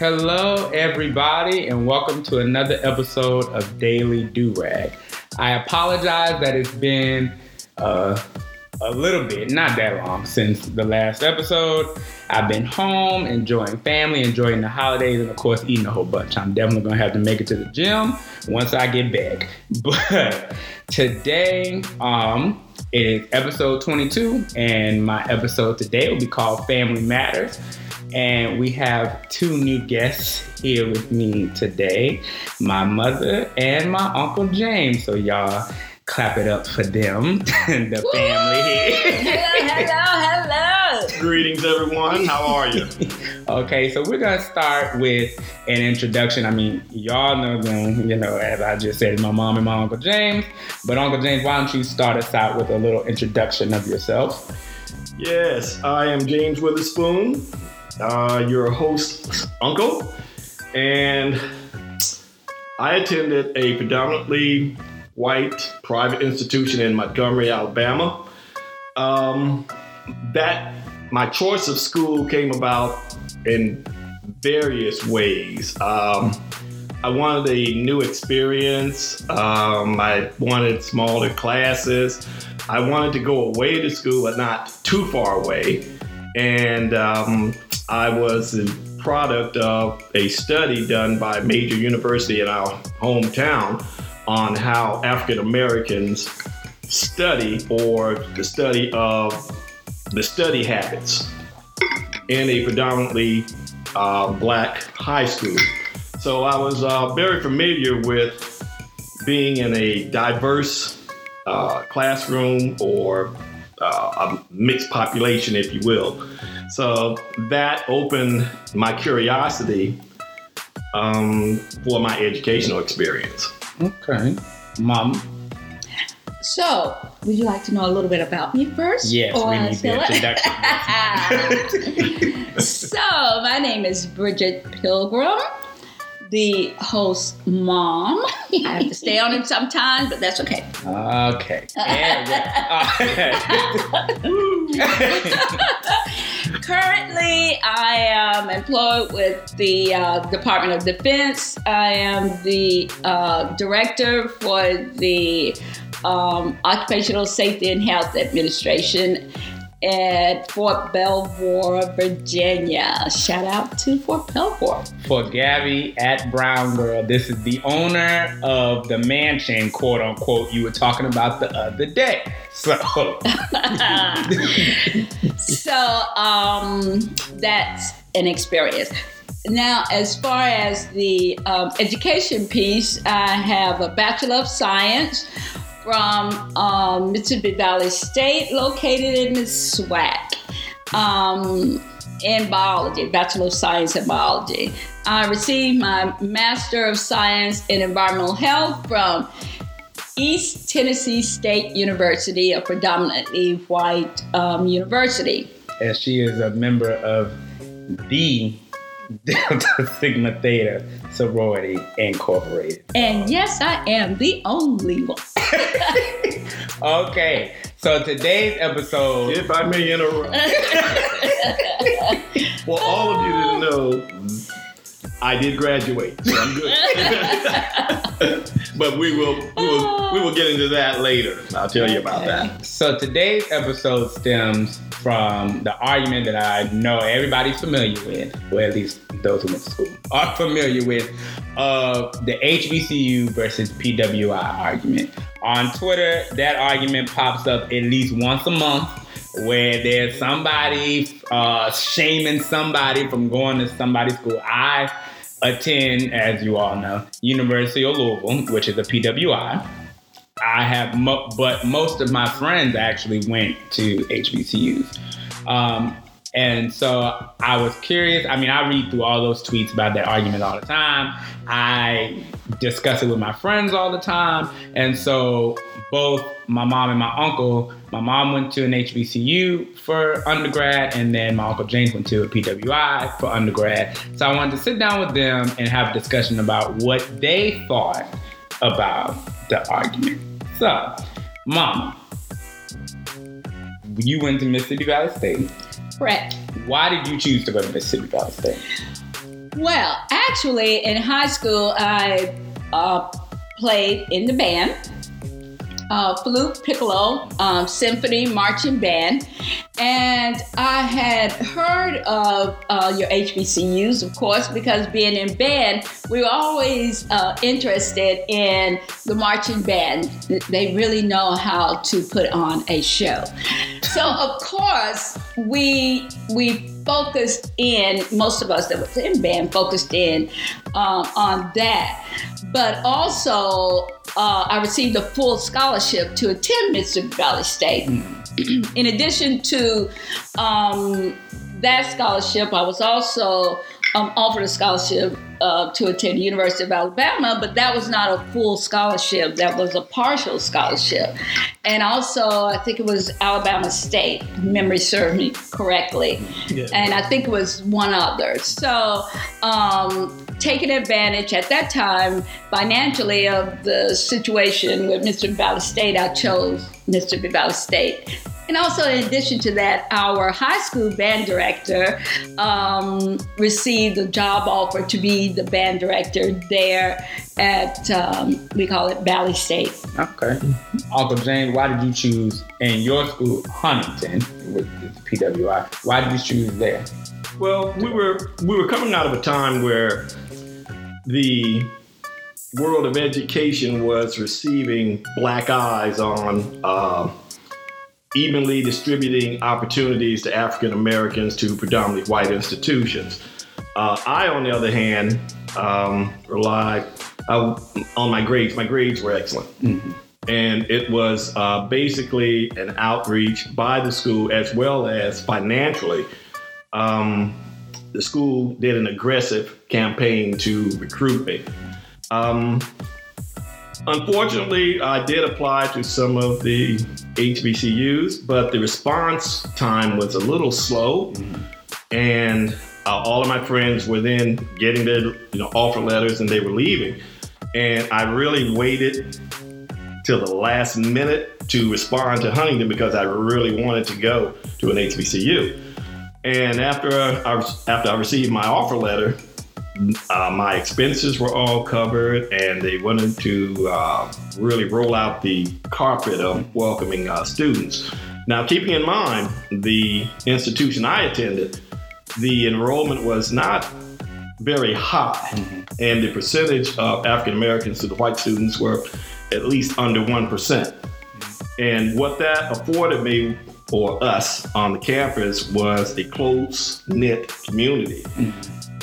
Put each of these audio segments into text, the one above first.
Hello, everybody, and welcome to another episode of Daily Do Rag. I apologize that it's been uh, a little bit, not that long, since the last episode. I've been home, enjoying family, enjoying the holidays, and of course, eating a whole bunch. I'm definitely gonna have to make it to the gym once I get back. But today, um, it is episode 22, and my episode today will be called Family Matters. And we have two new guests here with me today my mother and my Uncle James. So, y'all clap it up for them, and the family here. hello, hello. Greetings, everyone. How are you? okay, so we're gonna start with an introduction. I mean, y'all know them, you know, as I just said, my mom and my Uncle James. But Uncle James, why don't you start us out with a little introduction of yourself? Yes, I am James Witherspoon, uh, your host, uncle, and I attended a predominantly white private institution in Montgomery, Alabama. Um, that my choice of school came about in various ways. Um, I wanted a new experience. Um, I wanted smaller classes. I wanted to go away to school, but not too far away. And um, I was the product of a study done by a major university in our hometown on how African Americans study or the study of the study habits in a predominantly uh, black high school. So I was uh, very familiar with being in a diverse uh, classroom or uh, a mixed population, if you will. So that opened my curiosity um, for my educational experience. Okay. Mom. So, would you like to know a little bit about me first? Yes, Or we need the introduction. so, my name is Bridget Pilgrim, the host mom. I have to stay on it sometimes, but that's okay. okay. Currently, I am employed with the uh, Department of Defense. I am the uh, director for the um, Occupational Safety and Health Administration at Fort Belvoir, Virginia. Shout out to Fort Belvoir. for Gabby at Brown Girl, this is the owner of the mansion, quote unquote, you were talking about the other day. So, so um, that's an experience. Now, as far as the um, education piece, I have a Bachelor of Science from um, Mississippi Valley State, located in the. Um, in biology, Bachelor of Science in Biology. I received my Master of Science in Environmental Health from East Tennessee State University, a predominantly white um, university. And she is a member of the Delta Sigma Theta Sorority Incorporated. And yes, I am the only one. Okay, so today's episode. If I may interrupt. well, all of you didn't know, I did graduate, so I'm good. but we will, we will we will get into that later. I'll tell you about that. So today's episode stems from the argument that I know everybody's familiar with, or at least those who went to school are familiar with, of the HBCU versus PWI argument. On Twitter, that argument pops up at least once a month. Where there's somebody uh, shaming somebody from going to somebody's school. I attend, as you all know, University of Louisville, which is a PWI. I have, mo- but most of my friends actually went to HBCUs. Um, and so I was curious. I mean, I read through all those tweets about that argument all the time. I discuss it with my friends all the time. And so both my mom and my uncle, my mom went to an HBCU for undergrad, and then my uncle James went to a PWI for undergrad. So I wanted to sit down with them and have a discussion about what they thought about the argument. So, mama, you went to Mississippi Valley State. Correct. Why did you choose to go to Mississippi Valley State? Well, actually, in high school, I uh, played in the band. Uh, flute, piccolo, um, symphony, marching band, and I had heard of uh, your HBCUs, of course, because being in band, we were always uh, interested in the marching band. They really know how to put on a show. So, of course, we we focused in. Most of us that was in band focused in um, on that, but also uh, I received a full scholarship to attend Mississippi Valley State. in addition to um, that scholarship, I was also um, offered a scholarship uh, to attend the University of Alabama, but that was not a full scholarship. That was a partial scholarship. And also, I think it was Alabama State, memory serves me correctly. Yeah. And I think it was one other. So, um, taking advantage at that time financially of the situation with Mississippi Valley State, I chose Mississippi Valley State. And also, in addition to that, our high school band director um, received a job offer to be the band director there at, um, we call it Valley State. Okay. Uncle James, why did you choose in your school, Huntingdon, with the PWI? Why did you choose there? Well, we were we were coming out of a time where the world of education was receiving black eyes on uh, evenly distributing opportunities to African Americans to predominantly white institutions. Uh, I, on the other hand, um, relied uh, on my grades. My grades were excellent. And it was uh, basically an outreach by the school as well as financially. Um, the school did an aggressive campaign to recruit me. Um, unfortunately, I did apply to some of the HBCUs, but the response time was a little slow, and uh, all of my friends were then getting their you know offer letters and they were leaving, and I really waited till the last minute to respond to Huntingdon because I really wanted to go to an HBCU. And after I, after I received my offer letter, uh, my expenses were all covered, and they wanted to uh, really roll out the carpet of welcoming uh, students. Now, keeping in mind the institution I attended, the enrollment was not very high, and the percentage of African Americans to the white students were at least under 1%. And what that afforded me or us on the campus was a close knit community.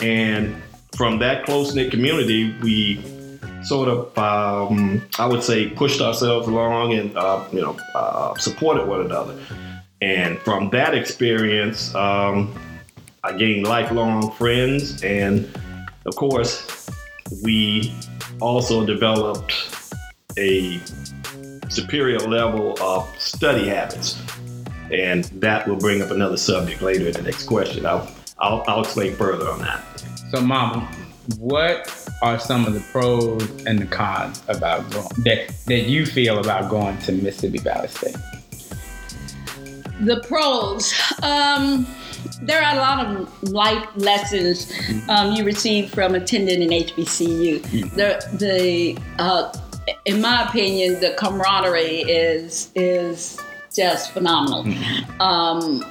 And from that close knit community, we sort of, um, I would say, pushed ourselves along and, uh, you know, uh, supported one another. And from that experience, um, I gained lifelong friends. And of course, we also developed a superior level of study habits. And that will bring up another subject later in the next question. I'll, I'll, I'll explain further on that. So, Mama, what are some of the pros and the cons about going that that you feel about going to Mississippi Valley State? The pros. Um, there are a lot of life lessons um, you receive from attending an HBCU. The the uh, in my opinion, the camaraderie is is just phenomenal. Um,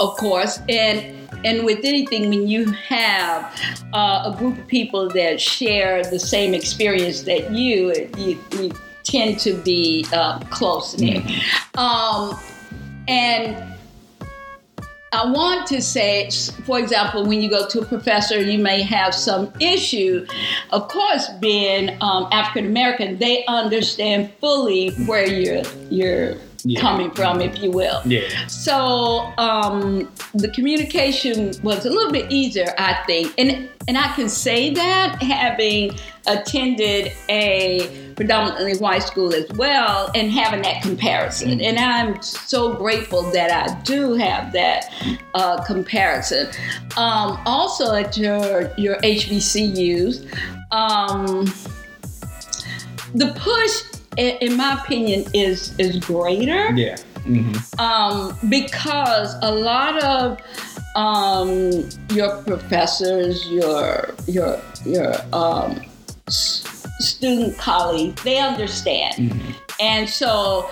of course, and and with anything, when you have uh, a group of people that share the same experience that you, you, you tend to be uh, close knit. Um, and I want to say, for example, when you go to a professor, you may have some issue. Of course, being um, African American, they understand fully where you're you're Yeah. coming from, if you will. Yeah. So um, the communication was a little bit easier, I think, and and I can say that having attended a predominantly white school as well, and having that comparison, and I'm so grateful that I do have that uh, comparison. Um, also, at your your HBCUs, um, the push, in my opinion, is is greater Yeah. Mm-hmm. um, because a lot of um, your professors, your your your um, s- student colleagues, they understand, and so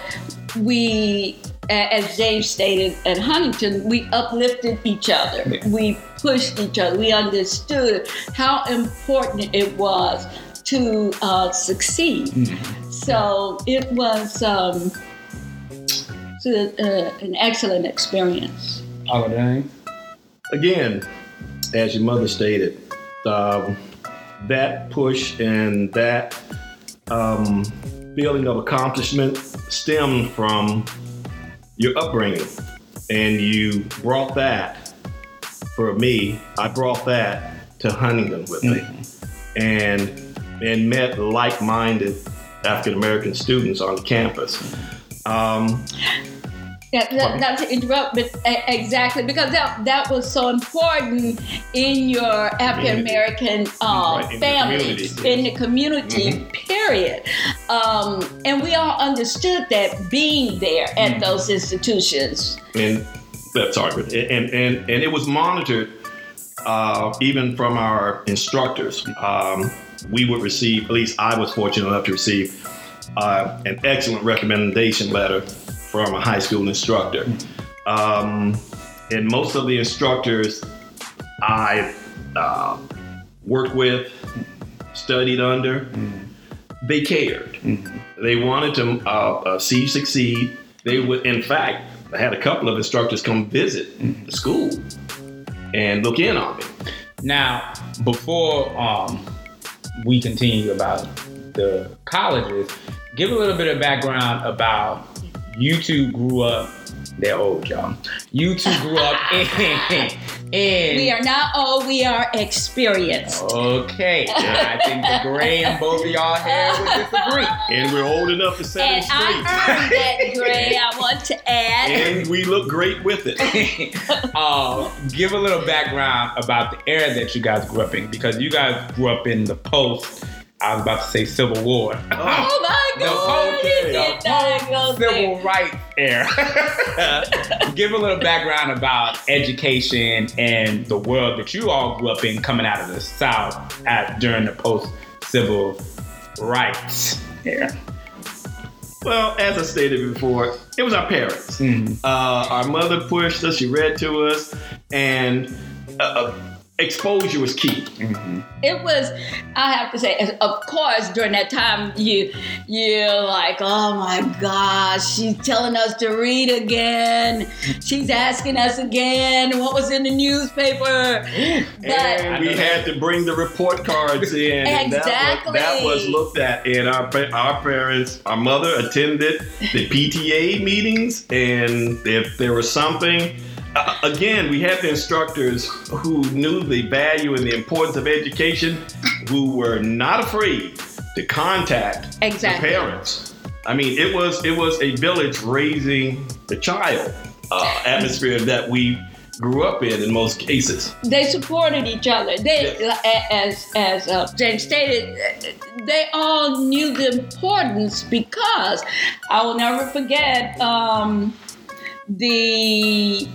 we. As James stated at Huntingdon, we uplifted each other. Yeah. We pushed each other. We understood how important it was to uh, succeed. So it was um, it's uh, an excellent experience. All of them. Again, as your mother stated, um, that push and that um, feeling of accomplishment stemmed from your upbringing. And you brought that, for me, I brought that to Huntingdon with me. And and met like-minded African American students on campus. Um, Yeah, that, not to interrupt, but exactly because that that was so important in your African American uh, Right, the family, community. in the community. Period. Um, and we all understood that being there at those institutions. and uh, sorry, but- and and and it was monitored uh, even from our instructors. Um, we would receive, at least I was fortunate enough to receive, uh, an excellent recommendation letter from a high school instructor. Um, and most of the instructors I uh, worked with, studied under, they cared. They wanted to uh, uh, see you succeed. They would, in fact, I had a couple of instructors come visit the school and look in on me. Now, before um, we continue about the colleges, give a little bit of background about you two grew up. They're old, y'all. You two grew up in. in We are not old, we are experienced. Okay, I think the gray in both of y'all hair would disagree. And we're old enough to set And it straight. I earned that gray, I want to add. and we look great with it. uh, give a little background about the era that you guys grew up in, because you guys grew up in the post. I was about to say Civil War. Oh my The God, post, he the did not go post Civil there. Rights era. give a little background about education and the world that you all grew up in, coming out of the South at during the post Civil Rights era. Well, as I stated before, it was our parents. Mhm. Uh, our mother pushed us, she read to us, and uh, uh, exposure was key. Mm-hmm. It was, I have to say, of course, during that time, you you're like, oh my gosh, she's telling us to read again. She's asking us again what was in the newspaper. But and we had to bring the report cards in. and that was- Exactly. That was, looked at. And our, our parents, our mother attended the PTA meetings. And if there was something, uh, again, we had the instructors who knew the value and the importance of education, who were not afraid to contact Exactly. the parents. I mean, it was it was a village raising the child uh, atmosphere that we grew up in in most cases. they supported each other. They, as as uh, James stated, they all knew the importance because I will never forget um, the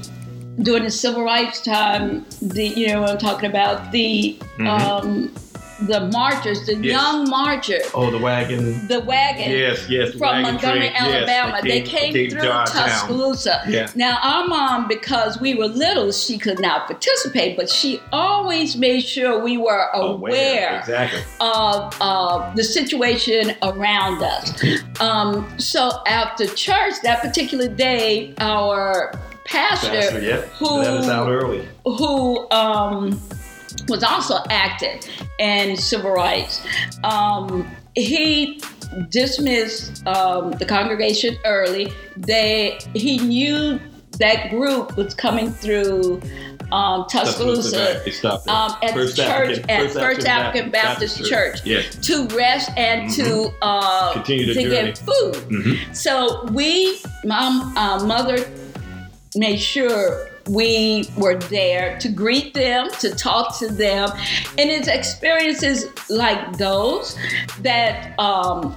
during the civil rights time. The you know what I'm talking about the um, the marchers, the Mm-hmm. Yes. young marchers, Oh, the wagon. the wagon. Yes, yes. From Montgomery, train. Alabama, that they came, came through. Tuscaloosa. Yeah. Now, our mom, because we were little, she could not participate, but she always made sure we were aware, Exactly. of uh, the situation around us. Um, so after church that particular day, our pastor, Pastor, yeah. who Let us out early. who um, was also active in civil rights, um, he dismissed um, the congregation early. They he knew that group was coming through um, Tuscaloosa They stopped there. um, at First the church African- at First First African African Baptist, Baptist Church Yes. to rest and to uh, Mm-hmm. Continue to journey. get food. Mhm. So we, my uh, mother, made sure we were there to greet them, to talk to them, and it's experiences like those that um,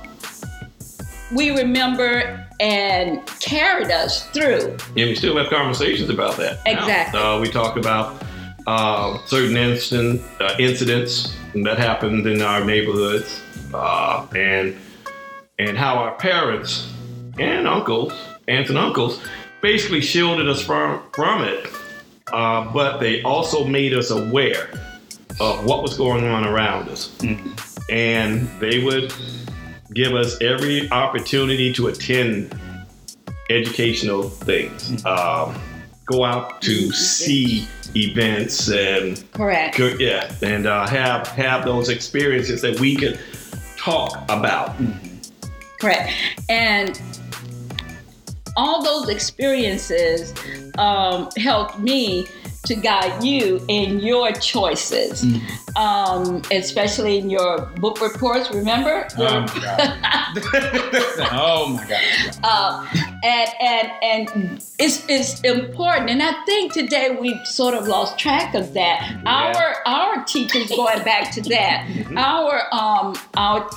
we remember and carried us through. Yeah, we still have conversations about that. Exactly. Uh, we talk about uh, certain instant, uh, incidents that happened in our neighborhoods, uh, and and how our parents and uncles, aunts and uncles, basically shielded us from from it, uh, but they also made us aware of what was going on around us, and they would give us every opportunity to attend educational things. Um, go out to see events and Correct. go- yeah, and uh, have have those experiences that we could talk about. Correct. And all those experiences um, helped me to guide you in your choices, um, especially in your book reports. Remember? Oh my god. oh my god. uh, and and and it's it's important. And I think today we've sort of lost track of that. Our our teachers going back to that. Our um our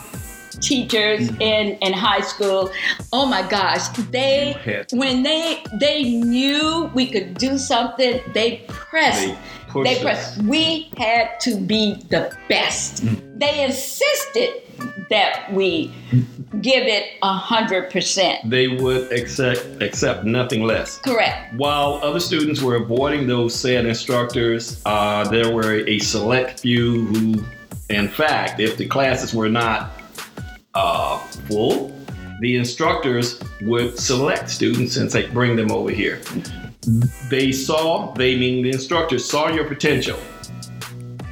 teachers mm. in in high school. Oh my gosh they when they they knew we could do something they pressed. They they pressed. We had to be the best. Mm. They insisted that we mm. give it a hundred percent. They would accept accept nothing less. correct. While other students were avoiding those said instructors, uh, there were a select few who, in fact, if the classes were not uh, full, the instructors would select students and say, bring them over here. They saw, they mean the instructors saw your potential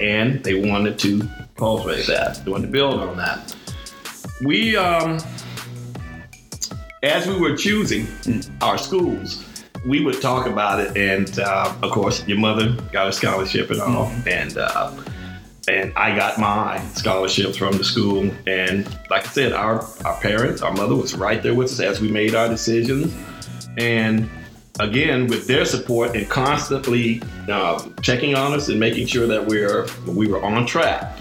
and they wanted to cultivate that, they wanted to build on that. We, um, as we were choosing our schools, we would talk about it, and uh, of course, your mother got a scholarship and all, and uh, and I got my scholarships from the school. And like I said, our our parents, our mother was right there with us as we made our decisions, and again with their support and constantly uh, checking on us and making sure that we're we were on track.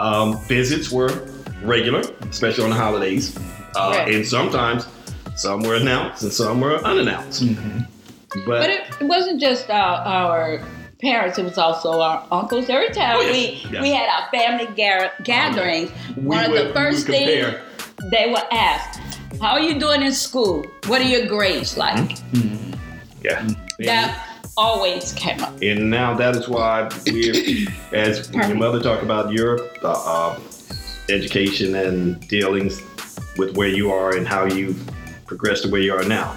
Um, visits were regular, especially on the holidays, uh, Right. and sometimes some were announced and some were unannounced. But, But it, it wasn't just our, our parents; it was also our uncles. Every time Oh, yes. we Yeah. we had our family gar- gatherings, we one of the first things they were asked, "How are you doing in school? What are your grades like?" Yeah. That always came up. And now that is why we're, as your mother talked about your uh, uh, education and dealings with where you are and how you progressed to where you are now,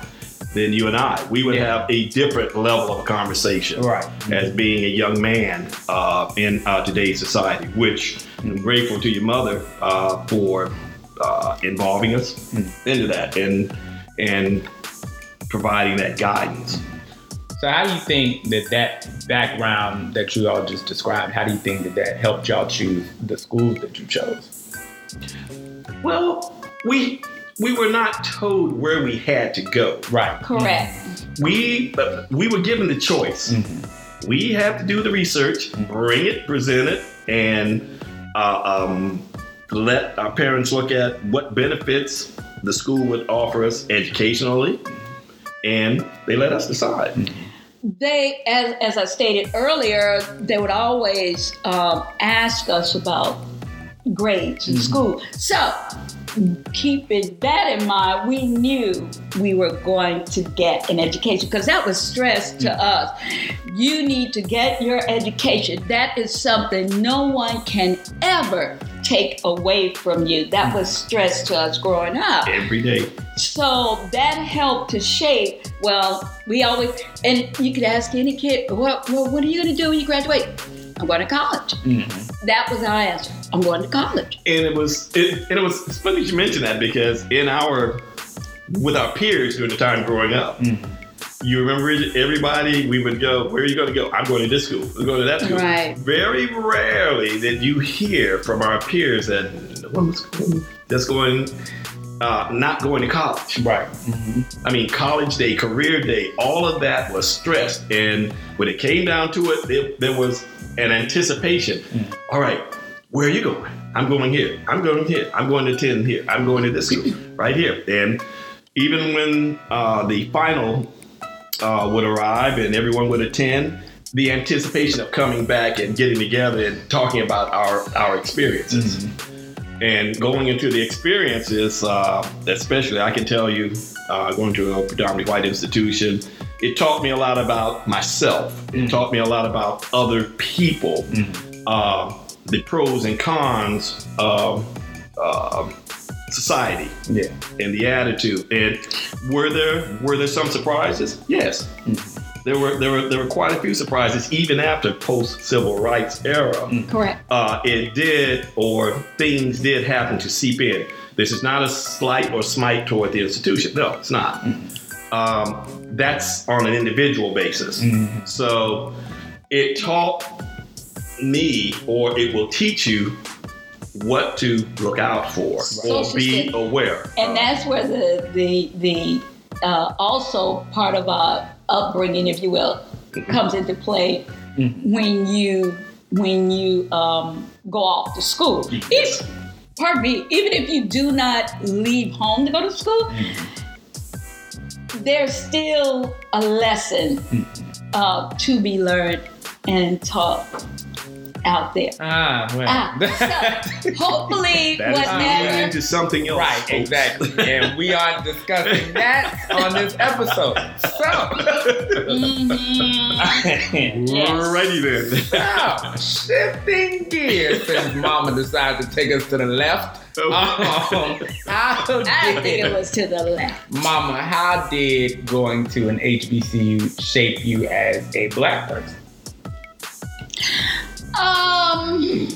then you and I, we would Yeah. have a different level of conversation Right. as being a young man uh, in uh, today's society, which I'm grateful to your mother uh, for uh, involving us into that and and providing that guidance. So how do you think that that background that you all just described, how do you think that that helped y'all choose the schools that you chose? Well, we we were not told where we had to go. Right. Correct. We uh, we were given the choice. We have to do the research, bring it, present it, and uh, um, let our parents look at what benefits the school would offer us educationally, and they let us decide. They, as, as I stated earlier, they would always um, ask us about grades in school. So, keeping that in mind, we knew we were going to get an education because that was stressed to mm. us. You need to get your education. That is something no one can ever take away from you. That was mm. stress to us growing up. Every day. So that helped to shape. Well, we always and you could ask any kid, "Well, well what are you going to do when you graduate?" I'm going to college. Mm-hmm. That was our answer. I'm going to college. and it was it, and it was it's funny you mention that because in our with our peers during the time growing up mm-hmm. you remember everybody we would go where are you going to go i'm going to this school i'm going to that school Right. very rarely did you hear from our peers that no one was going, that's going uh, not going to college Right. Mm-hmm. I mean, college day, career day, all of that was stressed. And when it came down to it, there, there was an anticipation. All right, where are you going? I'm going here. I'm going here. I'm going to attend here. I'm going to this school right here. And even when uh, the final uh, would arrive and everyone would attend, the anticipation of coming back and getting together and talking about our our experiences. And going into the experiences, uh, especially, I can tell you, uh, going to a predominantly white institution, it taught me a lot about myself. It taught me a lot about other people, uh, the pros and cons of uh, society Yeah. and the attitude. And were there were there some surprises? Yes. There were there were there were quite a few surprises even after post civil rights era. Correct. Uh, it did or things did happen to seep in. This is not a slight or smite toward the institution. No, it's not. Um, that's on an individual basis. So it taught me, or it will teach you what to look out for or Social be studies. aware. And of. that's where the the the uh, also part of our upbringing, if you will, comes into play when you when you um, go off to school. If, pardon me, even if you do not leave home to go to school, there's still a lesson uh, to be learned and taught out there. Ah, well. Ah, so hopefully, That is whatever. leading into something else. Right, folks. exactly. and we are discussing that on this episode. Mhm. So, Yes. Alrighty then. so shifting gears since Mama decided to take us to the left. Um, how I think it was to the left. Mama, how did going to an HBCU shape you as a black person? Um,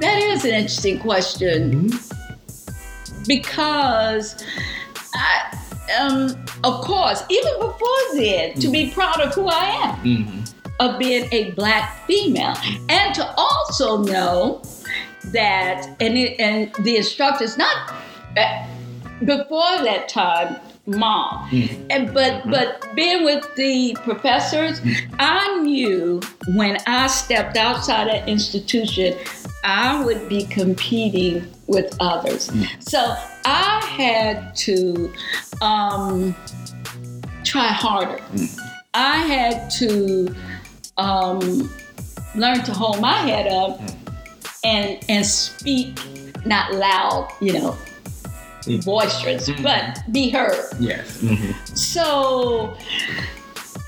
that is an interesting question because I, um, of course, even before then, to be proud of who I am, Mm-hmm. of being a black female, and to also know that, and it, and the instructors not uh, before that time, mom, and but but being with the professors, I knew when I stepped outside that institution, I would be competing with others. So I had to um, try harder. I had to um, learn to hold my head up and and speak not loud, you know, mm. boisterous, mm-hmm. but be heard. Yes. Mm-hmm. So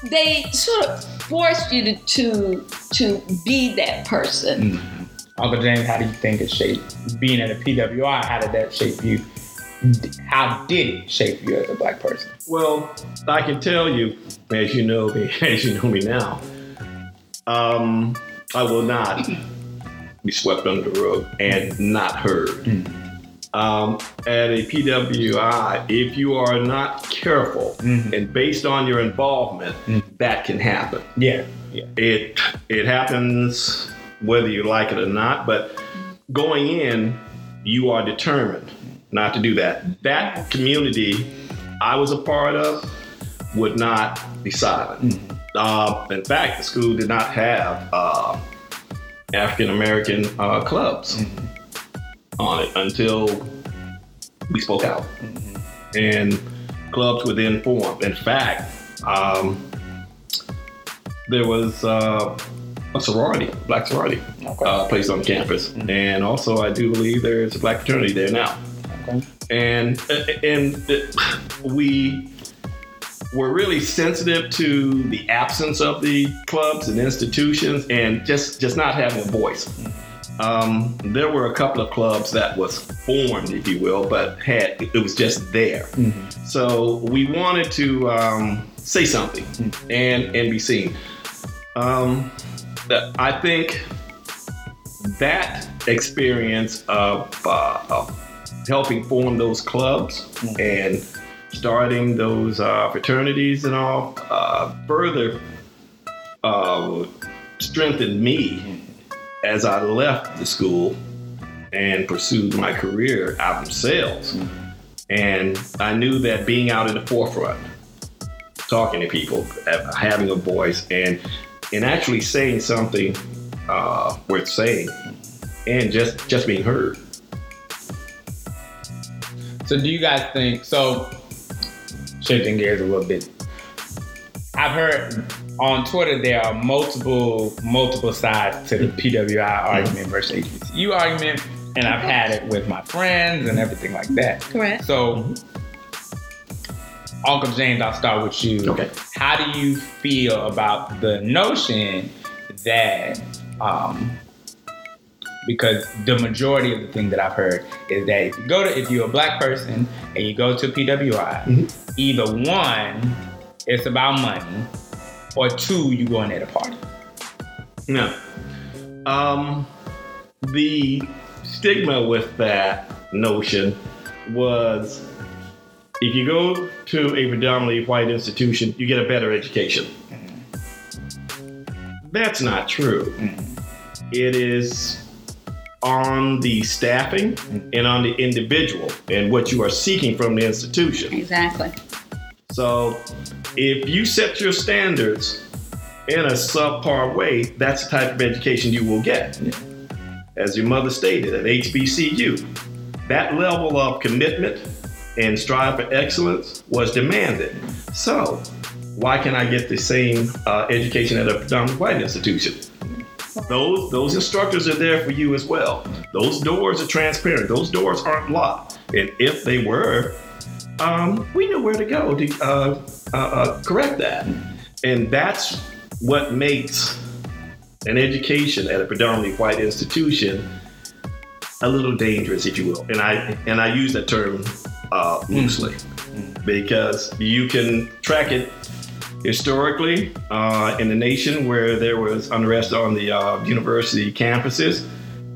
they sort of forced you to to, to be that person. Mm-hmm. Uncle James, how do you think it shaped being at a PWI? How did that shape you? How did it shape you as a black person? Well, I can tell you, as you know me, as you know me now, um, I will not be swept under the rug and not heard. Um, at a PWI, if you are not careful and based on your involvement, that can happen. Yeah. Yeah. It it happens whether you like it or not, but going in, you are determined not to do that. That community I was a part of would not be silent. Uh, in fact, the school did not have uh, African American uh, clubs on it until we spoke out, and clubs were then formed. In fact. Um, there was uh, a sorority, black sorority, Okay. uh, placed on campus, and also I do believe there is a black fraternity there now. Okay. And and we were really sensitive to the absence of the clubs and institutions, and just just not having a voice. Um, there were a couple of clubs that was formed, if you will, but had it was just there. So we wanted to um, say something and and be seen. Um, I think that experience of, uh, of helping form those clubs and starting those uh, fraternities and all uh, further uh, strengthened me as I left the school and pursued my career out in sales. And I knew that being out in the forefront, talking to people, having a voice, and and actually saying something uh, worth saying, and just just being heard. So do you guys think so? Shifting gears a little bit. I've heard on Twitter there are multiple multiple sides to the PWI argument versus HBCU argument, and I've had it with my friends and everything like that. Correct. So, Uncle James, I'll start with you. Okay. How do you feel about the notion that, um, because the majority of the thing that I've heard is that if you go to, if you're a black person and you go to PWI, Mhm. either one, it's about money, or two, you going there to party. No. Um, the stigma with that notion was if you go to a predominantly white institution, you get a better education. That's not true. It is on the staffing and on the individual and what you are seeking from the institution. Exactly. So if you set your standards in a subpar way, that's the type of education you will get. As your mother stated, at HBCU, that level of commitment and strive for excellence was demanded. So why can I get the same uh, education at a predominantly white institution? Those those instructors are there for you as well. Those doors are transparent. Those doors aren't locked. And if they were, um, we know where to go to uh, uh, uh, correct that. And that's what makes an education at a predominantly white institution a little dangerous, if you will. And I and I use that term uh, loosely because you can track it historically uh, in the nation where there was unrest on the uh, university campuses.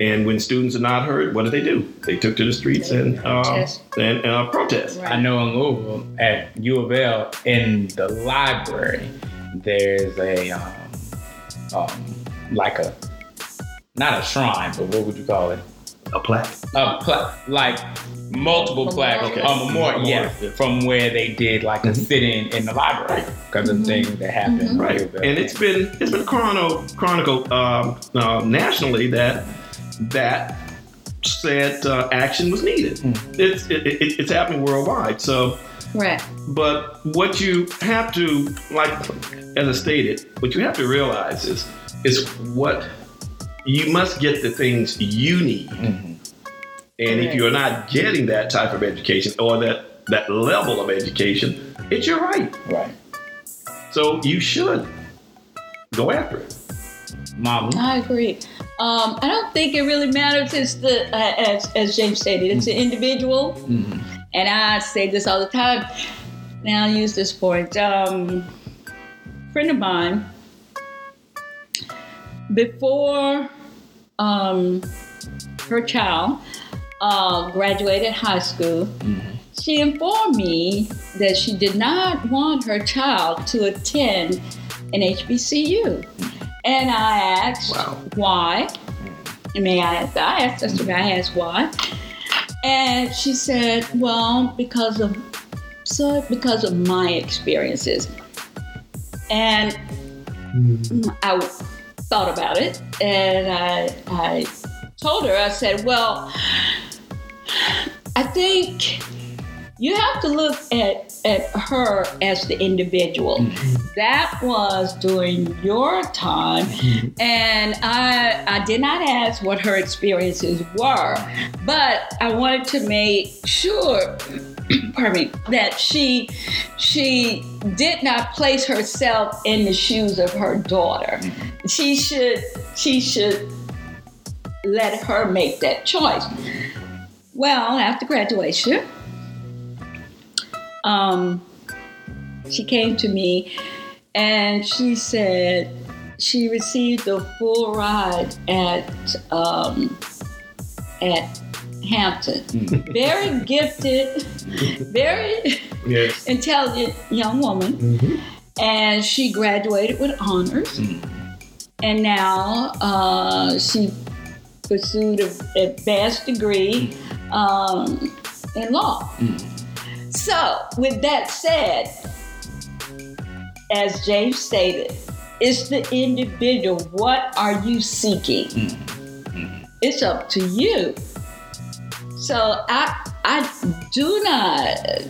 And when students are not heard, what do they do? They took to the streets and uh, protest. and uh, protest. Right. I know in Louisville at U of L in the library, there's a um, um, like a not a shrine, but what would you call it? A plaque. A pla- like multiple plaques, Memorial. a memorial, yeah, from where they did like a Mhm. sit-in in the library because of things that happened. Mhm. Right, U and it's been it's been chrono chronicled um, uh, nationally that that said uh, action was needed. It's it, it, it's happening worldwide. So, Correct. but what you have to like, as I stated, what you have to realize is is what you must get the things you need, And if you're not getting that type of education or that that level of education, it's your right. right, So you should go after it. Mama. I agree. Um, I don't think it really matters. It's the uh, as as James stated, it's an individual, Mhm. and I say this all the time. Now I'll use this point. Um, friend of mine before um, her child uh, graduated high school, she informed me that she did not want her child to attend an HBCU. And I asked Wow. why. May I ask? I asked Sister, I asked why. And she said, well, because of so because of my experiences. And I thought about it and I, I told her, I said, well, I think you have to look at, at her as the individual. Mm-hmm. That was during your time, mm-hmm. and I, I did not ask what her experiences were, but I wanted to make sure. Pardon me. That she she did not place herself in the shoes of her daughter. Mm-hmm. She should she should let her make that choice. Well, after graduation, um, she came to me and she said she received a full ride at um, at Hampton. Very gifted, very Yes. intelligent young woman, and she graduated with honors. And now uh, she pursued an advanced degree mm. um, in law. Mm. So, with that said, as James stated, it's the individual. What are you seeking? Mm. It's up to you. So I I do not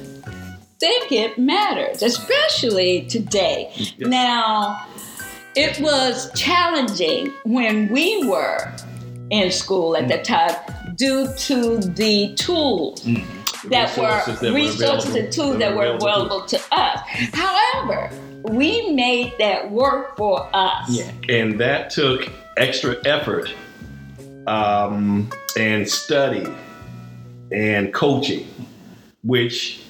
think it matters, especially today. Yes. Now, it was challenging when we were in school at the mm. time due to the tools mm. that Resources were were resources available- and tools that that were were available available to us. Mm. However, we made that work for us. Yeah. and that took extra effort um, and study and coaching, which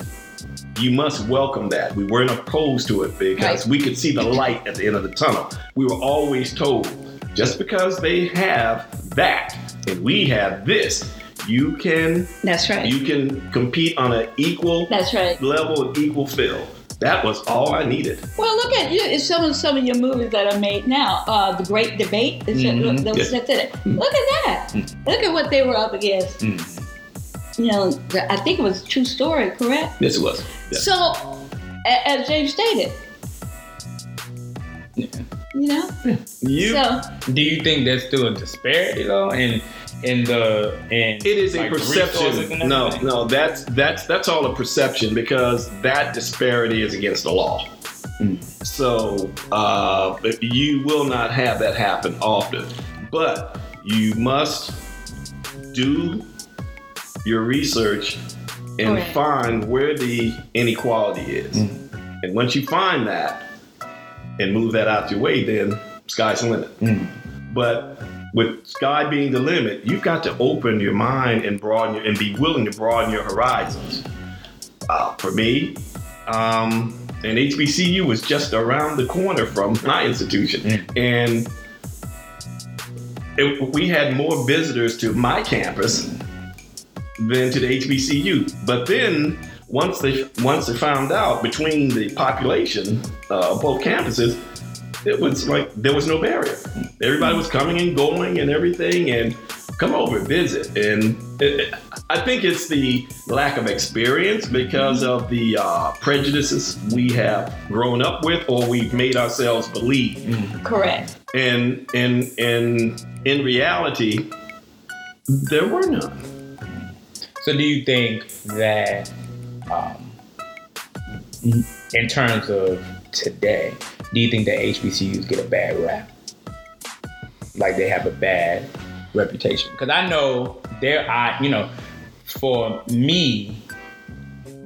you must welcome that. We weren't opposed to it because Right. we could see the light at the end of the tunnel. We were always told just because they have that and we have this, you can That's right. you can compete on an equal That's right. level of equal field. That was all I needed. Well, look at you. It's some of some of your movies that are made now. Uh, the Great Debate. Is that- Mhm. that was Yeah. that's it. Look at that. Look at what they were up against. Mm. You know, I think it was a true story, correct? Yes, it was. Yeah. So, as James stated, Yeah. You know. You So Do you think there's still a disparity though in in the in It is a like, resources perception. No, everything? no, that's that's that's all a perception because that disparity is against the law. Mm. So uh, you will not have that happen often, but you must do your research and Correct. find where the inequality is. And once you find that and move that out your way, then sky's the limit. Mm. But with sky being the limit, you've got to open your mind and broaden your, and be willing to broaden your horizons. Uh, for me, um, and HBCU was just around the corner from my institution, and it, we had more visitors to my campus than to the HBCU. But then once they once they found out between the population uh, of both campuses, it was like there was no barrier. Everybody was coming and going and everything, and come over and visit. And it, it- I think it's the lack of experience because of the uh, prejudices we have grown up with, or we've made ourselves believe. correct. And and and in reality, there were none. So do you think that um, in terms of today, do you think that HBCUs get a bad rap? Like they have a bad reputation? Because I know there are, you know, for me,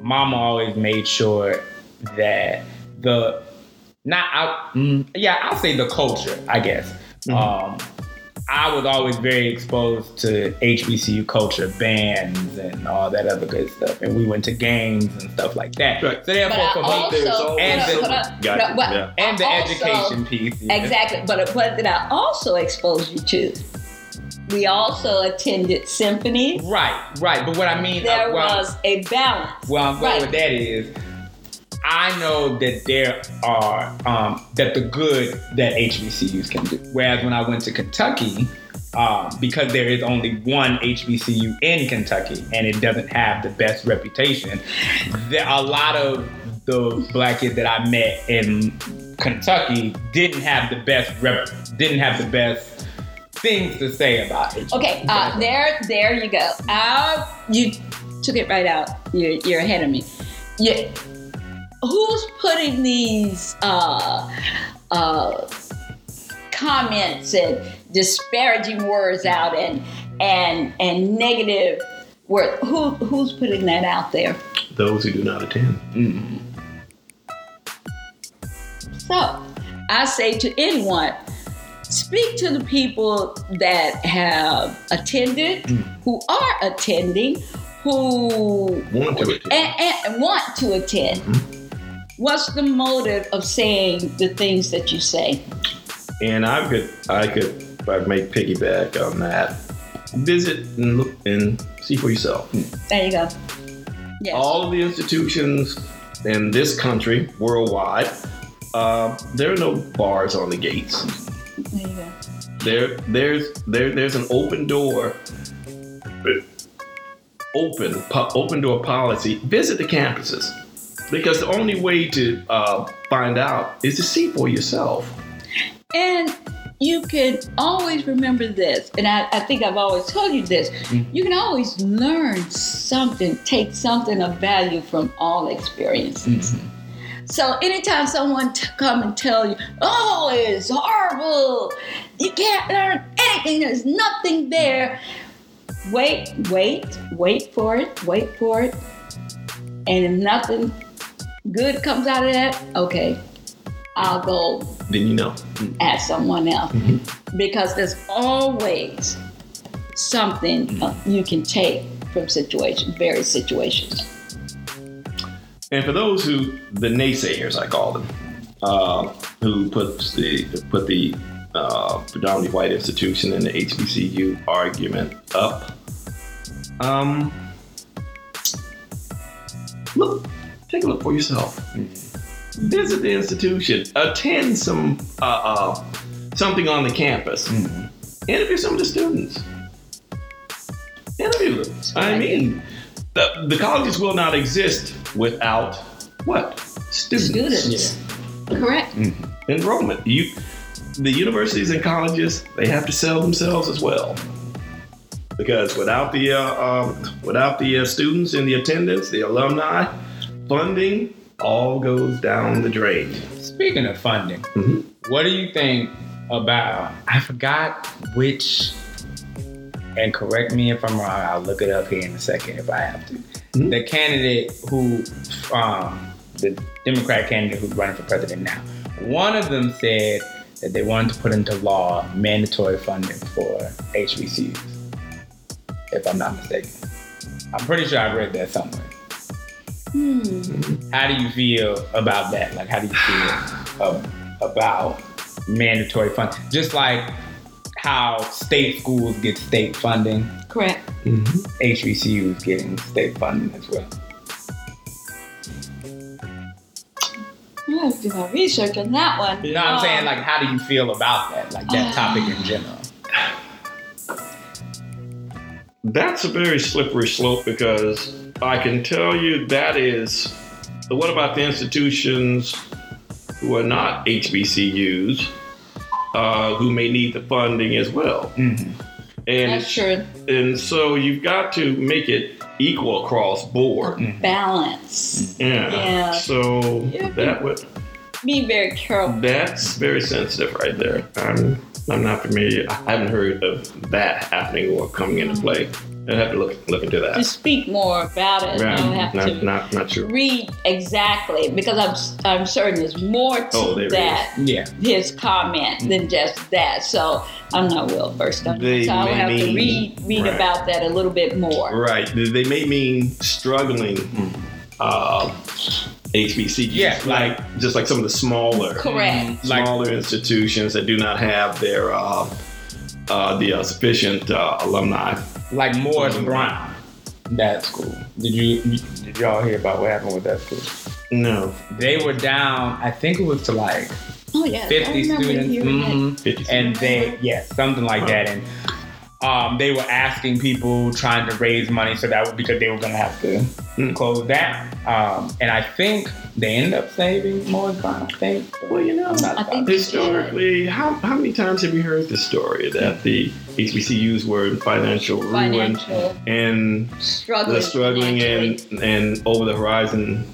mama always made sure that the not out mm, yeah i'll say the culture i guess um i was always very exposed to hbcu culture bands and all that other good stuff and we went to games and stuff like that Right. so therefore for me there's always And the- but I- Got but- yeah. and the also- education piece you know. Exactly, but what did I also expose you to? We also attended symphonies. right right but what i mean There uh, well, was a balance. Well, I'm going Right. with that is, I know that there are um, that the good that HBCUs can do. Whereas when I went to Kentucky, um, because there is only one HBCU in Kentucky and it doesn't have the best reputation, there a lot of the black kids that I met in Kentucky didn't have the best rep, didn't have the best things to say about it. Okay, uh, there, there you go. Uh, you took it right out. You're, you're ahead of me. You, who's putting these uh, uh, comments and disparaging words out and and and negative words? Who who's putting that out there? Those who do not attend. So, I say to anyone, speak to the people that have attended, who are attending, who Want to attend. and, and want to attend. What's the motive of saying the things that you say? And I could, I could, I make piggyback on that, visit and look and see for yourself. There you go. Yes. All of the institutions in this country, worldwide, uh, there are no bars on the gates. there you go. There, there's, there, there's an open door, open, po- open door policy. Visit the campuses because the only way to uh, find out is to see for yourself. And you can always remember this, and I, I think I've always told you this. Mhm. You can always learn something, take something of value from all experiences. So anytime someone t- come and tell you, "Oh, it's horrible," you can't learn anything. There's nothing there. Wait, wait, wait for it. Wait for it. And if nothing good comes out of that, okay, I'll go Then you know. ask someone else because there's always something uh, you can take from situation, various situations. And for those who, the naysayers, I call them, uh, who put the put the uh, predominantly white institution and the HBCU argument up, um, look, take a look for yourself. Visit the institution. Attend some uh, uh, something on the campus. Interview some of the students. Interview them. I mean, the, the colleges will not exist without what? Students. Students. Correct. Enrollment. You, the universities and colleges, they have to sell themselves as well. Because without the uh, um, without the uh, students and the attendance, the alumni, funding all goes down the drain. Speaking of funding, Mhm. what do you think about? I forgot which, and correct me if I'm wrong. I'll look it up here in a second if I have to. Mhm. The candidate who, um, the Democrat candidate who's running for president now, one of them said that they wanted to put into law mandatory funding for HBCUs. If I'm not mistaken, I'm pretty sure I read that somewhere. Hmm. How do you feel about that? Like, how do you feel ab- about mandatory funding? Just like how state schools get state funding, Correct. HBCUs getting state funding as well. I have to do my research on that one. You know what I'm saying? Um, Like, how do you feel about that? Like that topic in general. That's a very slippery slope because I can tell you that is. What about the institutions who are not HBCUs, uh, who may need the funding as well? Mhm. And That's true. and so you've got to make it equal across board. Balance. Yeah. Yeah. So Yeah. that would Be very careful. that's very sensitive right there. I'm I'm not familiar. I haven't heard of that happening or coming into play. I'd have to look look into that. To speak more about it, Right. I'll have Not, to not not sure. read exactly because I'm I'm certain there's more to Oh, there that Yeah. his comment than just that. So I'm not well versed on They it. So I'll may have to read read right. about that a little bit more. Right. They they may mean struggling uh, HBCUs. Yeah, Like just like some of the smaller Correct. Like- smaller institutions that do not have their uh, uh, the uh, sufficient uh, alumni. Like Morris. Brown, that school. Did you did y'all hear about what happened with that school? No. They were down. I think it was to like Oh yeah, 50 students. hearing that. mhm. 50 and they yes something like that and um, they were asking people trying to raise money so that because they were going to have to Mm. close down um, and i think they ended up saving more than i think Well, you know, I'm not I think- historically, how, how many times have you heard the story that the HBCUs were in financial ruin Financial and struggling. struggling and and over the horizon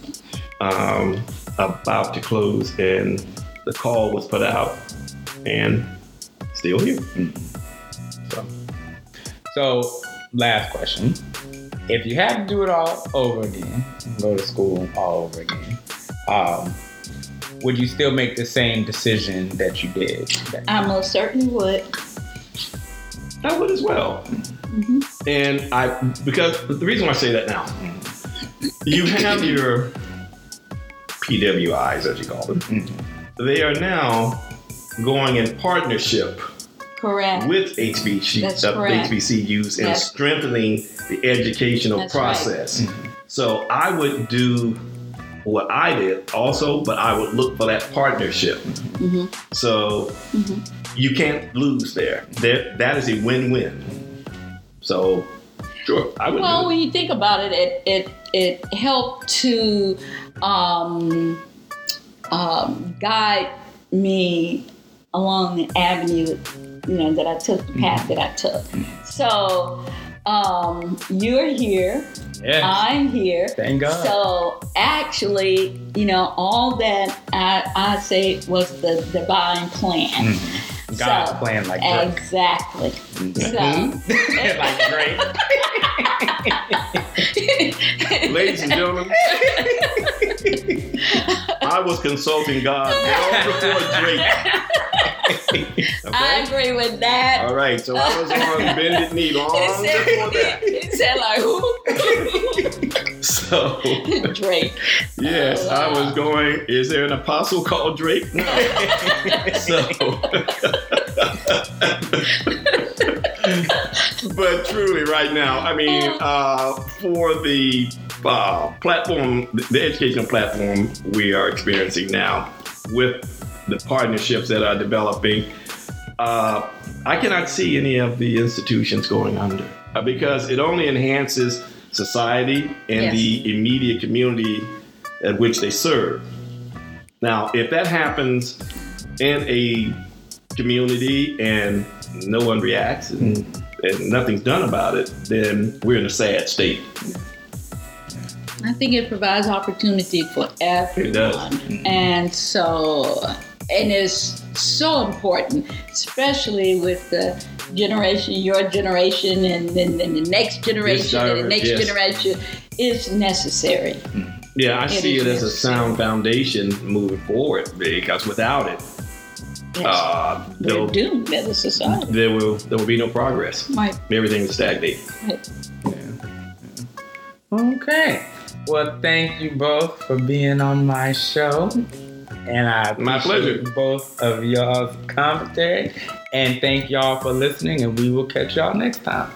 um, about to close and the call was put out and still here. so so last question if you had to do it all over again go to school all over again um, would you still make the same decision that you did that- I most certainly would. I would as well. Mhm. And I because the reason why I say that now, you have your PWIs as you call them. Mhm. They are now going in partnership Correct. with HBC, That's uh, correct. HBCUs and That's- strengthening the educational That's right. process. So I would do what I did also, but I would look for that partnership. Mhm. So Mhm. you can't lose there. There, that is a win-win. So sure, I would. Well, do it. when you think about it, it it it helped to um, um, guide me along the avenue, you know, that I took, the path that I took. So um, you're here, Yeah. I'm here. Thank God. So actually, you know, all that I, I say was the divine plan. Mhm. God's So, plan like Drake. Exactly. Mm-hmm. So, like Drake. Ladies and gentlemen, I was consulting God long before Drake. I agree with that. All right, so I was on bended knee long It said, before that. it said like who? So, Drake. yes, oh, I was going, is there an apostle called Drake? No. So, but truly, right now, I mean, uh, for the uh, platform, the educational platform we are experiencing now with the partnerships that are developing, uh, I cannot see any of the institutions going under uh, because it only enhances society and Yes. the immediate community at which they serve. Now, if that happens in a community and no one reacts and, hmm. and nothing's done about it, then we're in a sad state. I think it provides opportunity for everyone. does. And so, and it's so important, especially with the generation, your generation, and then, then the next generation, and the next yes. generation is necessary. Yeah, I It see is it as a sound foundation moving forward because without it, Yes. uh, We're there'll- doomed as a society. there will there will be no progress. Right, Everything will stagnate. right. Okay. Well, thank you both for being on my show. And I My pleasure. both of y'all's commentary. And thank y'all for listening, and we will catch y'all next time.